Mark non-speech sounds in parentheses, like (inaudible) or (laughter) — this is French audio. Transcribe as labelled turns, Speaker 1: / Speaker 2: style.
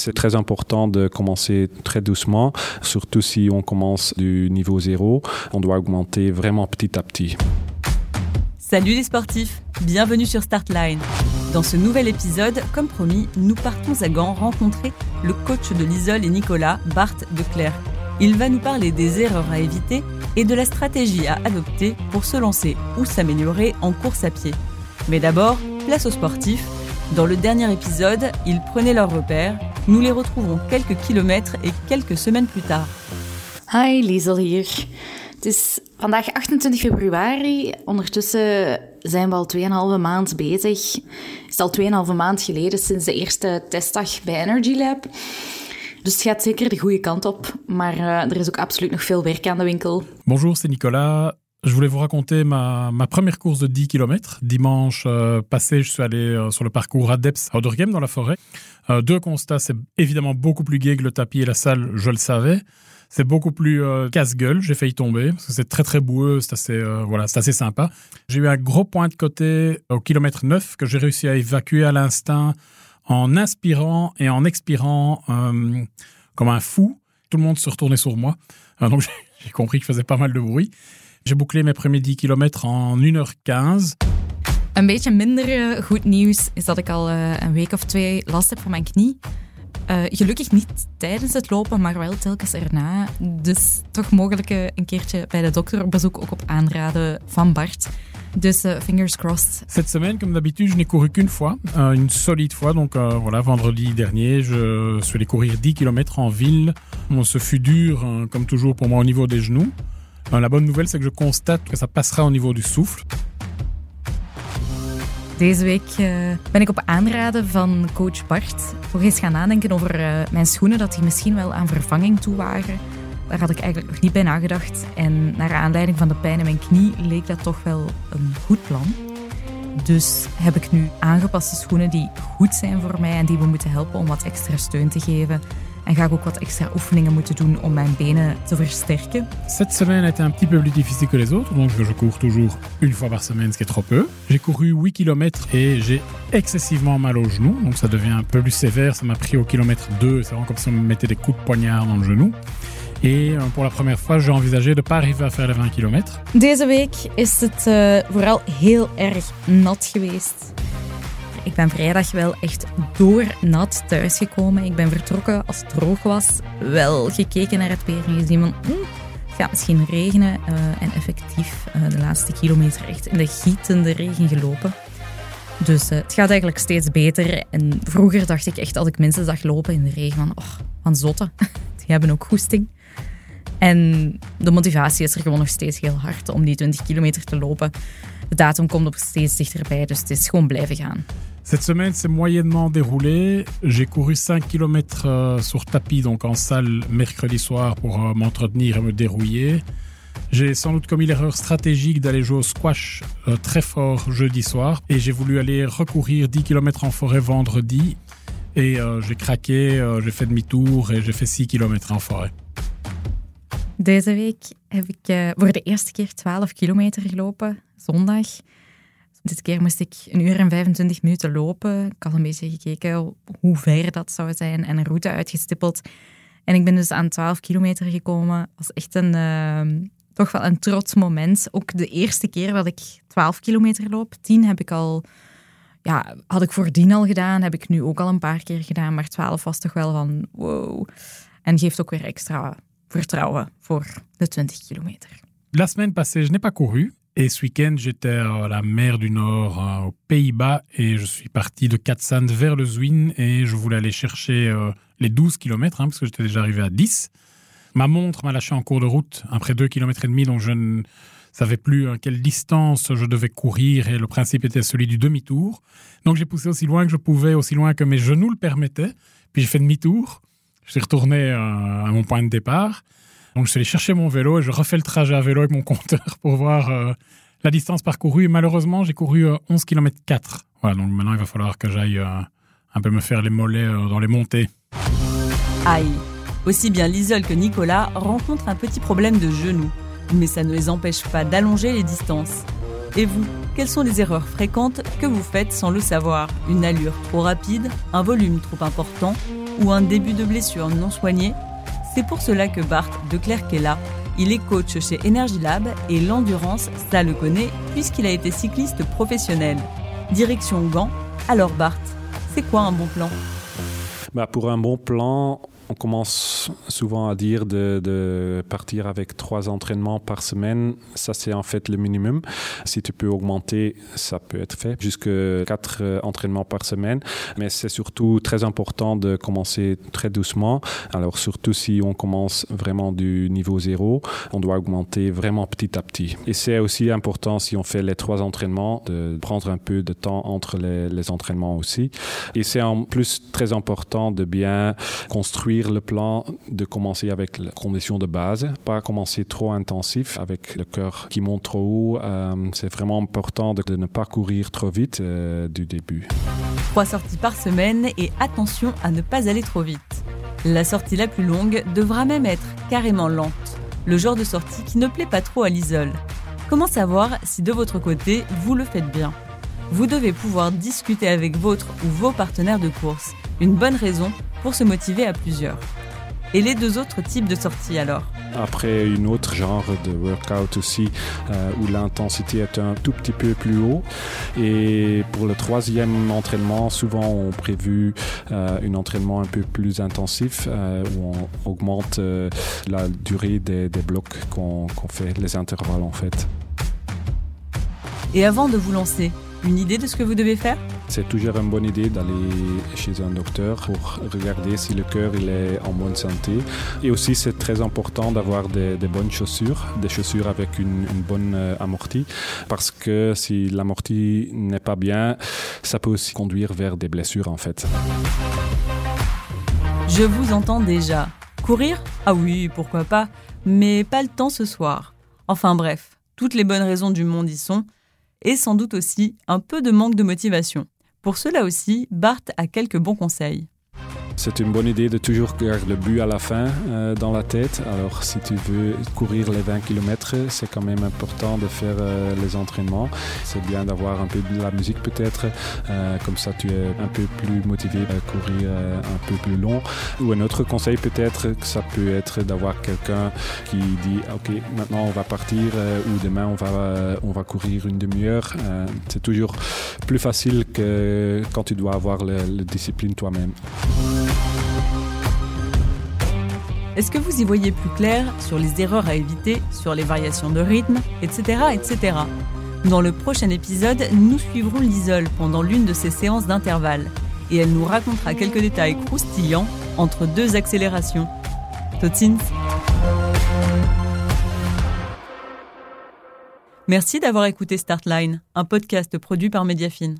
Speaker 1: C'est très important de commencer très doucement, surtout si on commence du niveau zéro. On doit augmenter vraiment petit à petit.
Speaker 2: Salut les sportifs, bienvenue sur Startline. Dans ce nouvel épisode, comme promis, nous partons à Gand rencontrer le coach de l'Isole et Nicolas, Bart de Clerc. Il va nous parler des erreurs à éviter et de la stratégie à adopter pour se lancer ou s'améliorer en course à pied. Mais d'abord, place aux sportifs. Dans le dernier épisode, ils prenaient leurs repères. Nous les retrouvons quelques kilomètres et quelques semaines plus tard.
Speaker 3: Hi, Liesel hier. Het is vandaag 28 februari. Ondertussen zijn we al 2,5 maand bezig. Het is al 2,5 maand geleden sinds de eerste testdag bij Energy Lab. Dus het gaat zeker de goede kant op. Maar uh, er is ook absoluut nog veel werk aan de winkel.
Speaker 4: Bonjour, c'est Nicolas. Je voulais vous raconter ma, première course de 10 km. Dimanche euh, passé, je suis allé euh, sur le parcours Adeps à Odergem dans la forêt. Euh, deux constats, c'est évidemment beaucoup plus gai que le tapis et la salle, je le savais. C'est beaucoup plus casse-gueule, j'ai failli tomber, parce que c'est très très boueux, c'est assez, voilà, c'est assez sympa. J'ai eu un gros point de côté au kilomètre 9 que j'ai réussi à évacuer à l'instinct en inspirant et en expirant comme un fou. Tout le monde se retournait sur moi, donc (laughs) j'ai compris que je faisais pas mal de bruit. J'ai bouclé mes premiers 10 km en 1h15.
Speaker 3: Een beetje minder eh, goed nieuws is dat ik al eh, een week of twee last heb van mijn knie. Eh, gelukkig niet tijdens het lopen, maar wel telkens erna. Dus toch mogelijk een keertje bij de dokter op bezoek, ook op aanraden van Bart. Dus eh, fingers crossed.
Speaker 4: Cette semaine, comme d'habitude, je n'ai couru qu'une fois, euh, une solide fois. Donc euh, voilà, vendredi dernier, je suis allé courir 10 km en ville. Bon, ce fut dur, hein, comme toujours pour moi, au niveau des genoux. Euh, la bonne nouvelle, c'est que je constate que ça passera au niveau du souffle.
Speaker 3: Deze week eh, ben ik op aanraden van coach Bart nog eens gaan nadenken over eh, mijn schoenen, dat die misschien wel aan vervanging toe waren. Daar had ik eigenlijk nog niet bij nagedacht. En naar aanleiding van de pijn in mijn knie leek dat toch wel een goed plan. Dus heb ik nu aangepaste schoenen die goed zijn voor mij en die me moeten helpen om wat extra steun te geven. En ga ik ook wat extra oefeningen moeten doen om mijn benen te versterken.
Speaker 4: Cette semaine a été un petit peu plus difficile que les autres, donc je cours toujours une fois par semaine, ce qui est trop peu. J'ai couru 8 km et j'ai excessivement mal aux genoux, donc ça devient un peu plus sévère. Ça m'a pris au kilomètre 2, c'est vraiment comme si on me mettait des coups de poignard dans le genou. Et euh, pour la première fois, j'ai envisagé de pas arriver à faire les 20 km.
Speaker 3: Deze week is het eh, vooral heel erg nat geweest. Ik ben vrijdag wel echt doornat thuisgekomen. Ik ben vertrokken als het droog was. Wel gekeken naar het weer en gezien van... hm, het gaat misschien regenen. eh, en effectief eh, de laatste kilometer echt in de gietende regen gelopen. Dus eh, het gaat eigenlijk steeds beter. En vroeger dacht ik echt als ik mensen zag lopen in de regen van... Oh, van zotten. (laughs) Die hebben ook goesting. En de motivatie is er gewoon nog steeds heel hard om die 20 kilometer te lopen. De datum komt op steeds dichterbij, dus het is gewoon blijven gaan.
Speaker 4: Cette semaine s'est moyennement déroulée. J'ai couru 5 km sur tapis, donc en salle, mercredi soir pour euh, m'entretenir et me dérouiller. J'ai sans doute commis l'erreur stratégique d'aller jouer au squash euh, très fort jeudi soir et j'ai voulu aller recourir 10 km en forêt vendredi et euh, j'ai craqué, euh, j'ai fait demi-tour et j'ai fait 6 km en forêt.
Speaker 3: Deze week heb ik eh, voor de eerste keer 12 kilometer gelopen, zondag. Dit keer moest ik een uur en 25 minuten lopen. Ik had een beetje gekeken hoe ver dat zou zijn en een route uitgestippeld. En ik ben dus aan 12 kilometer gekomen. Dat was echt een, eh, toch wel een trots moment. Ook de eerste keer dat ik 12 kilometer loop. 10 heb ik al, ja, had ik voordien al gedaan. Heb ik nu ook al een paar keer gedaan. Maar 12 was toch wel van wow. En geeft ook weer extra vertrouwen voor de 20 kilometer.
Speaker 4: La semaine passée, je n'ai pas couru. Et ce week-end, j'étais à la mer du Nord, euh, aux Pays-Bas, et je suis parti de Katzand vers le Zwin, et je voulais aller chercher euh, les 12 km, hein, parce que j'étais déjà arrivé à 10. Ma montre m'a lâché en cours de route, après 2 km et demi, donc je ne savais plus à quelle distance je devais courir, et le principe était celui du demi-tour. Donc j'ai poussé aussi loin que je pouvais, aussi loin que mes genoux le permettaient, puis j'ai fait demi-tour. Je suis retourné euh, à mon point de départ. Donc je suis allé chercher mon vélo et je refais le trajet à vélo avec mon compteur pour voir euh, la distance parcourue. Et malheureusement, j'ai couru euh, 11 km 4. Voilà, donc maintenant il va falloir que j'aille euh, un peu me faire les mollets euh, dans les montées.
Speaker 2: Aïe. Aussi bien Lisol que Nicolas rencontrent un petit problème de genou. Mais ça ne les empêche pas d'allonger les distances. Et vous, quelles sont les erreurs fréquentes que vous faites sans le savoir? Une allure trop rapide, un volume trop important ou un début de blessure non soigné? C'est pour cela que Bart de Clerc est là. Il est coach chez Energy Lab et l'endurance, ça le connaît puisqu'il a été cycliste professionnel. Direction Gand. Alors Bart, c'est quoi un bon plan?
Speaker 1: Bah Pour un bon plan, on commence souvent à dire de, partir avec trois entraînements par semaine. Ça, c'est en fait le minimum. Si tu peux augmenter, ça peut être fait jusqu'à quatre euh, entraînements par semaine. Mais c'est surtout très important de commencer très doucement. Alors, surtout si on commence vraiment du niveau zéro, on doit augmenter vraiment petit à petit. Et c'est aussi important si on fait les trois entraînements de prendre un peu de temps entre les, les entraînements aussi. Et c'est en plus très important de bien construire le plan de commencer avec la condition de base, pas commencer trop intensif avec le cœur qui monte trop haut. Euh, c'est vraiment important de, ne pas courir trop vite euh, du début.
Speaker 2: Trois sorties par semaine et attention à ne pas aller trop vite. La sortie la plus longue devra même être carrément lente, le genre de sortie qui ne plaît pas trop à l'isole. Comment savoir si de votre côté vous le faites bien? Vous devez pouvoir discuter avec votre ou vos partenaires de course. Une bonne raison pour se motiver à plusieurs. Et les deux autres types de sorties alors?
Speaker 1: Après, une autre genre de workout aussi euh, où l'intensité est un tout petit peu plus haut. Et pour le troisième entraînement, souvent on prévu euh, un entraînement un peu plus intensif euh, où on augmente la durée des, blocs qu'on fait, les intervalles en fait.
Speaker 2: Et avant de vous lancer, une idée de ce que vous devez faire
Speaker 1: c'est toujours une bonne idée d'aller chez un docteur pour regarder si le cœur il est en bonne santé. Et aussi, c'est très important d'avoir des, bonnes chaussures, des chaussures avec une, bonne euh, amortie, parce que si l'amortie n'est pas bien, ça peut aussi conduire vers des blessures en fait.
Speaker 2: Je vous entends déjà. Courir? Ah oui, pourquoi pas, mais pas le temps ce soir. Enfin bref, toutes les bonnes raisons du monde y sont, et sans doute aussi un peu de manque de motivation. Pour cela aussi, Bart a quelques bons conseils.
Speaker 1: C'est une bonne idée de toujours garder le but à la fin euh, dans la tête. Alors, si tu veux courir les 20 km, c'est quand même important de faire euh, les entraînements. C'est bien d'avoir un peu de la musique peut-être. Euh, comme ça, tu es un peu plus motivé à courir un peu plus long. Ou un autre conseil peut-être, ça peut être d'avoir quelqu'un qui dit OK, maintenant on va partir ou demain on va, on va courir une demi-heure. c'est toujours plus facile que quand tu dois avoir la discipline toi-même.
Speaker 2: Est-ce que vous y voyez plus clair sur les erreurs à éviter, sur les variations de rythme, etc. etc. Dans le prochain épisode, nous suivrons l'isole pendant l'une de ses séances d'intervalle et elle nous racontera quelques détails croustillants entre deux accélérations. Totsins Merci d'avoir écouté Startline, un podcast produit par Mediafine.